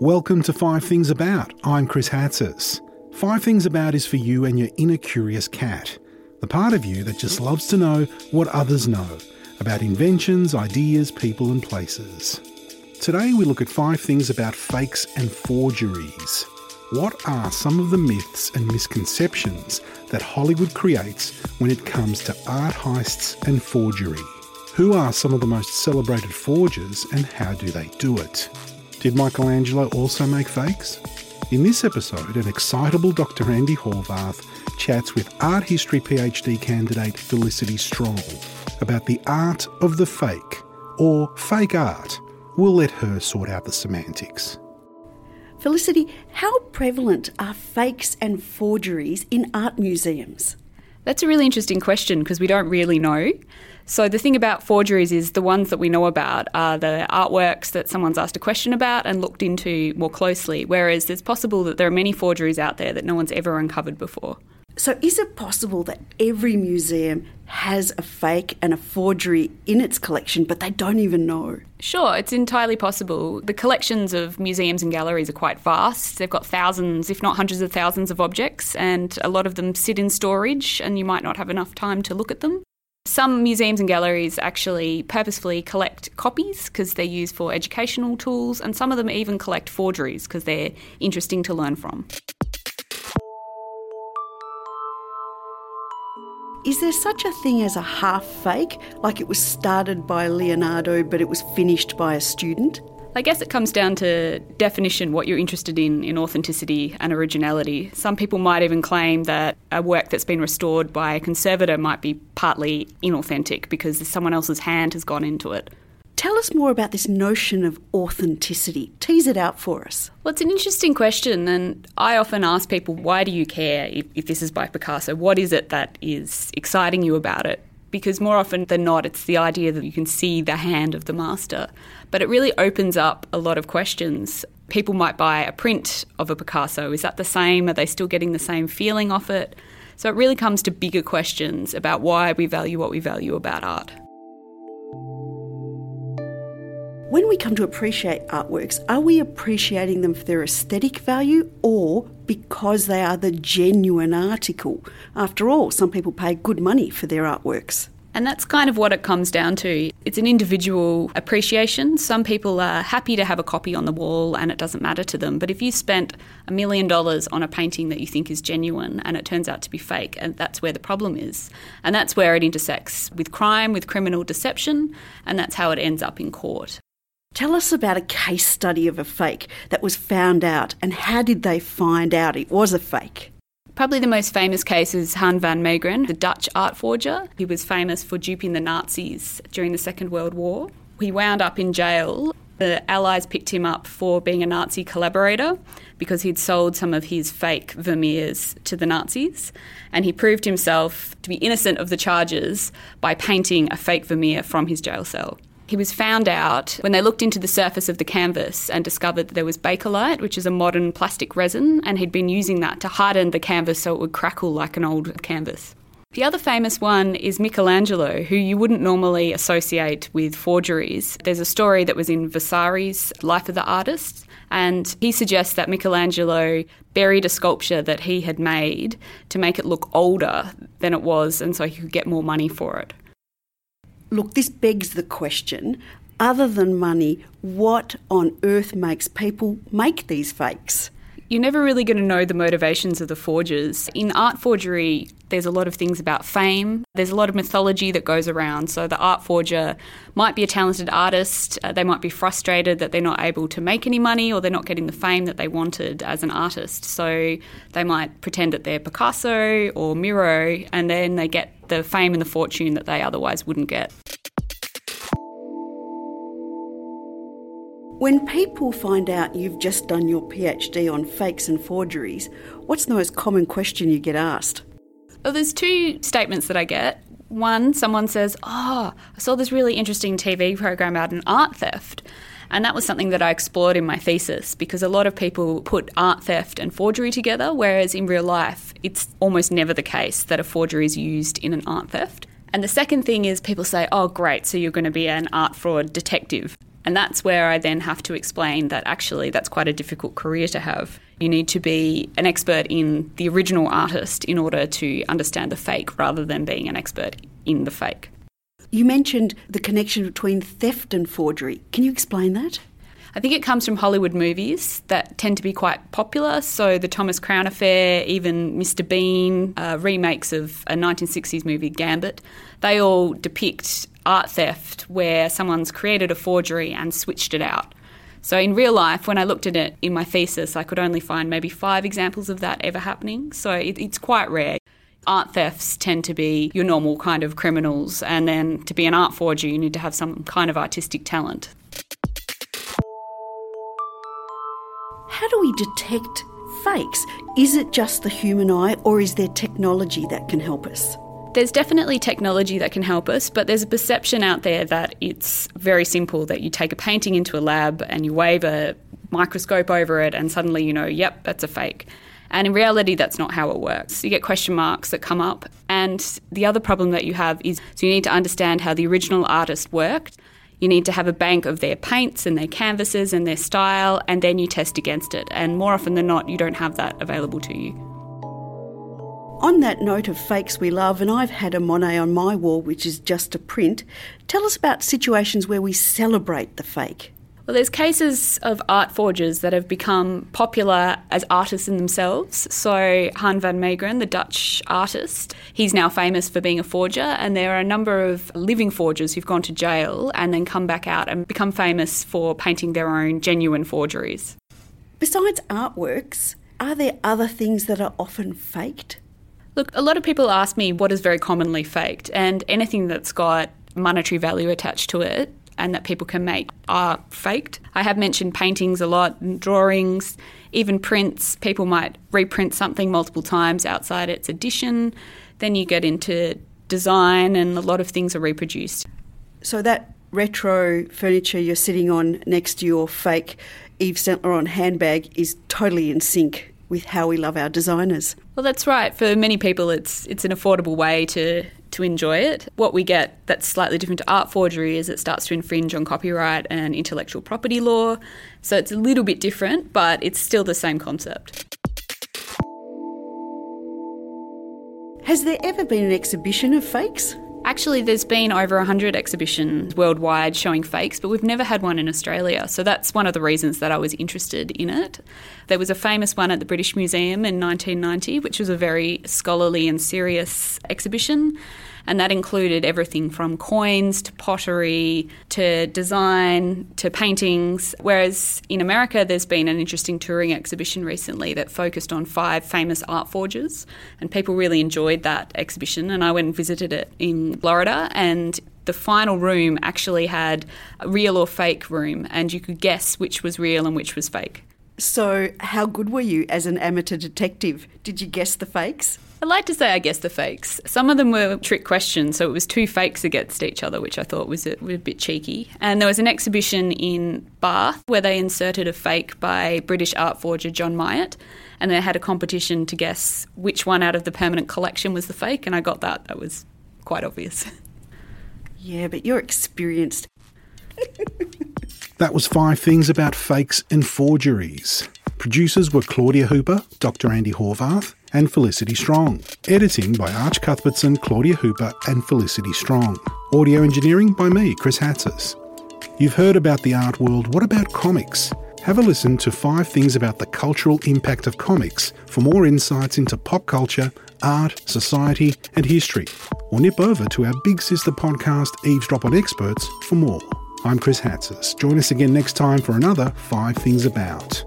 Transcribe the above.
Welcome to Five Things About. I'm Chris Hatzis. Five Things About is for you and your inner curious cat, the part of you that just loves to know what others know about inventions, ideas, people, and places. Today we look at five things about fakes and forgeries. What are some of the myths and misconceptions that Hollywood creates when it comes to art heists and forgery? Who are some of the most celebrated forgers and how do they do it? Did Michelangelo also make fakes? In this episode, an excitable Dr. Andy Horvath chats with art history PhD candidate Felicity Strong about the art of the fake, or fake art. We'll let her sort out the semantics. Felicity, how prevalent are fakes and forgeries in art museums? That's a really interesting question because we don't really know. So the thing about forgeries is the ones that we know about are the artworks that someone's asked a question about and looked into more closely, whereas it's possible that there are many forgeries out there that no one's ever uncovered before. So, is it possible that every museum has a fake and a forgery in its collection, but they don't even know? Sure, it's entirely possible. The collections of museums and galleries are quite vast. They've got thousands, if not hundreds of thousands, of objects, and a lot of them sit in storage, and you might not have enough time to look at them. Some museums and galleries actually purposefully collect copies because they're used for educational tools, and some of them even collect forgeries because they're interesting to learn from. Is there such a thing as a half fake, like it was started by Leonardo but it was finished by a student? I guess it comes down to definition, what you're interested in, in authenticity and originality. Some people might even claim that a work that's been restored by a conservator might be partly inauthentic because someone else's hand has gone into it. Tell us more about this notion of authenticity. Tease it out for us. Well, it's an interesting question, and I often ask people, why do you care if, if this is by Picasso? What is it that is exciting you about it? because more often than not, it's the idea that you can see the hand of the master. But it really opens up a lot of questions. People might buy a print of a Picasso. Is that the same? Are they still getting the same feeling off it? So it really comes to bigger questions about why we value what we value about art. When we come to appreciate artworks, are we appreciating them for their aesthetic value or because they are the genuine article? After all, some people pay good money for their artworks. And that's kind of what it comes down to. It's an individual appreciation. Some people are happy to have a copy on the wall and it doesn't matter to them. But if you spent a million dollars on a painting that you think is genuine and it turns out to be fake, and that's where the problem is. And that's where it intersects with crime, with criminal deception, and that's how it ends up in court. Tell us about a case study of a fake that was found out and how did they find out it was a fake? Probably the most famous case is Han van Meegeren, the Dutch art forger. He was famous for duping the Nazis during the Second World War. He wound up in jail. The Allies picked him up for being a Nazi collaborator because he'd sold some of his fake Vermeers to the Nazis. And he proved himself to be innocent of the charges by painting a fake Vermeer from his jail cell. He was found out when they looked into the surface of the canvas and discovered that there was Bakelite, which is a modern plastic resin, and he'd been using that to harden the canvas so it would crackle like an old canvas. The other famous one is Michelangelo, who you wouldn't normally associate with forgeries. There's a story that was in Vasari's Life of the Artist, and he suggests that Michelangelo buried a sculpture that he had made to make it look older than it was, and so he could get more money for it. Look, this begs the question other than money, what on earth makes people make these fakes? You're never really going to know the motivations of the forgers. In art forgery, there's a lot of things about fame. There's a lot of mythology that goes around. So the art forger might be a talented artist. Uh, they might be frustrated that they're not able to make any money or they're not getting the fame that they wanted as an artist. So they might pretend that they're Picasso or Miro and then they get the fame and the fortune that they otherwise wouldn't get. When people find out you've just done your PhD on fakes and forgeries, what's the most common question you get asked? Well, there's two statements that I get. One, someone says, Oh, I saw this really interesting TV program about an art theft. And that was something that I explored in my thesis because a lot of people put art theft and forgery together, whereas in real life, it's almost never the case that a forgery is used in an art theft. And the second thing is people say, oh, great, so you're going to be an art fraud detective. And that's where I then have to explain that actually that's quite a difficult career to have. You need to be an expert in the original artist in order to understand the fake rather than being an expert in the fake. You mentioned the connection between theft and forgery. Can you explain that? I think it comes from Hollywood movies that tend to be quite popular. So, the Thomas Crown Affair, even Mr. Bean, uh, remakes of a 1960s movie, Gambit, they all depict art theft where someone's created a forgery and switched it out. So, in real life, when I looked at it in my thesis, I could only find maybe five examples of that ever happening. So, it, it's quite rare. Art thefts tend to be your normal kind of criminals, and then to be an art forger, you need to have some kind of artistic talent. How do we detect fakes? Is it just the human eye, or is there technology that can help us? There's definitely technology that can help us, but there's a perception out there that it's very simple that you take a painting into a lab and you wave a microscope over it, and suddenly you know, yep, that's a fake. And in reality, that's not how it works. You get question marks that come up. And the other problem that you have is so you need to understand how the original artist worked. You need to have a bank of their paints and their canvases and their style, and then you test against it. And more often than not, you don't have that available to you. On that note of fakes we love, and I've had a Monet on my wall, which is just a print, tell us about situations where we celebrate the fake. Well, there's cases of art forgers that have become popular as artists in themselves. So, Han van Meegeren, the Dutch artist, he's now famous for being a forger, and there are a number of living forgers who've gone to jail and then come back out and become famous for painting their own genuine forgeries. Besides artworks, are there other things that are often faked? Look, a lot of people ask me what is very commonly faked, and anything that's got monetary value attached to it and that people can make are faked. I have mentioned paintings a lot, and drawings, even prints. People might reprint something multiple times outside its edition. Then you get into design, and a lot of things are reproduced. So that retro furniture you're sitting on next to your fake Yves Saint Laurent handbag is totally in sync with how we love our designers. Well, that's right. For many people, it's it's an affordable way to to enjoy it. What we get that's slightly different to art forgery is it starts to infringe on copyright and intellectual property law. So it's a little bit different, but it's still the same concept. Has there ever been an exhibition of fakes? Actually, there's been over 100 exhibitions worldwide showing fakes, but we've never had one in Australia. So that's one of the reasons that I was interested in it. There was a famous one at the British Museum in 1990, which was a very scholarly and serious exhibition and that included everything from coins to pottery to design to paintings. Whereas in America, there's been an interesting touring exhibition recently that focused on five famous art forgers, and people really enjoyed that exhibition. And I went and visited it in Florida, and the final room actually had a real or fake room, and you could guess which was real and which was fake. So, how good were you as an amateur detective? Did you guess the fakes? I like to say I guess the fakes. Some of them were trick questions, so it was two fakes against each other, which I thought was a, was a bit cheeky. And there was an exhibition in Bath where they inserted a fake by British art forger John Myatt, and they had a competition to guess which one out of the permanent collection was the fake, and I got that. That was quite obvious. Yeah, but you're experienced. that was five things about fakes and forgeries. Producers were Claudia Hooper, Dr. Andy Horvath, and Felicity Strong. Editing by Arch Cuthbertson, Claudia Hooper, and Felicity Strong. Audio engineering by me, Chris Hatzis. You've heard about the art world. What about comics? Have a listen to five things about the cultural impact of comics for more insights into pop culture, art, society, and history. Or nip over to our big sister podcast, Eavesdrop on Experts, for more. I'm Chris Hatzis. Join us again next time for another Five Things About.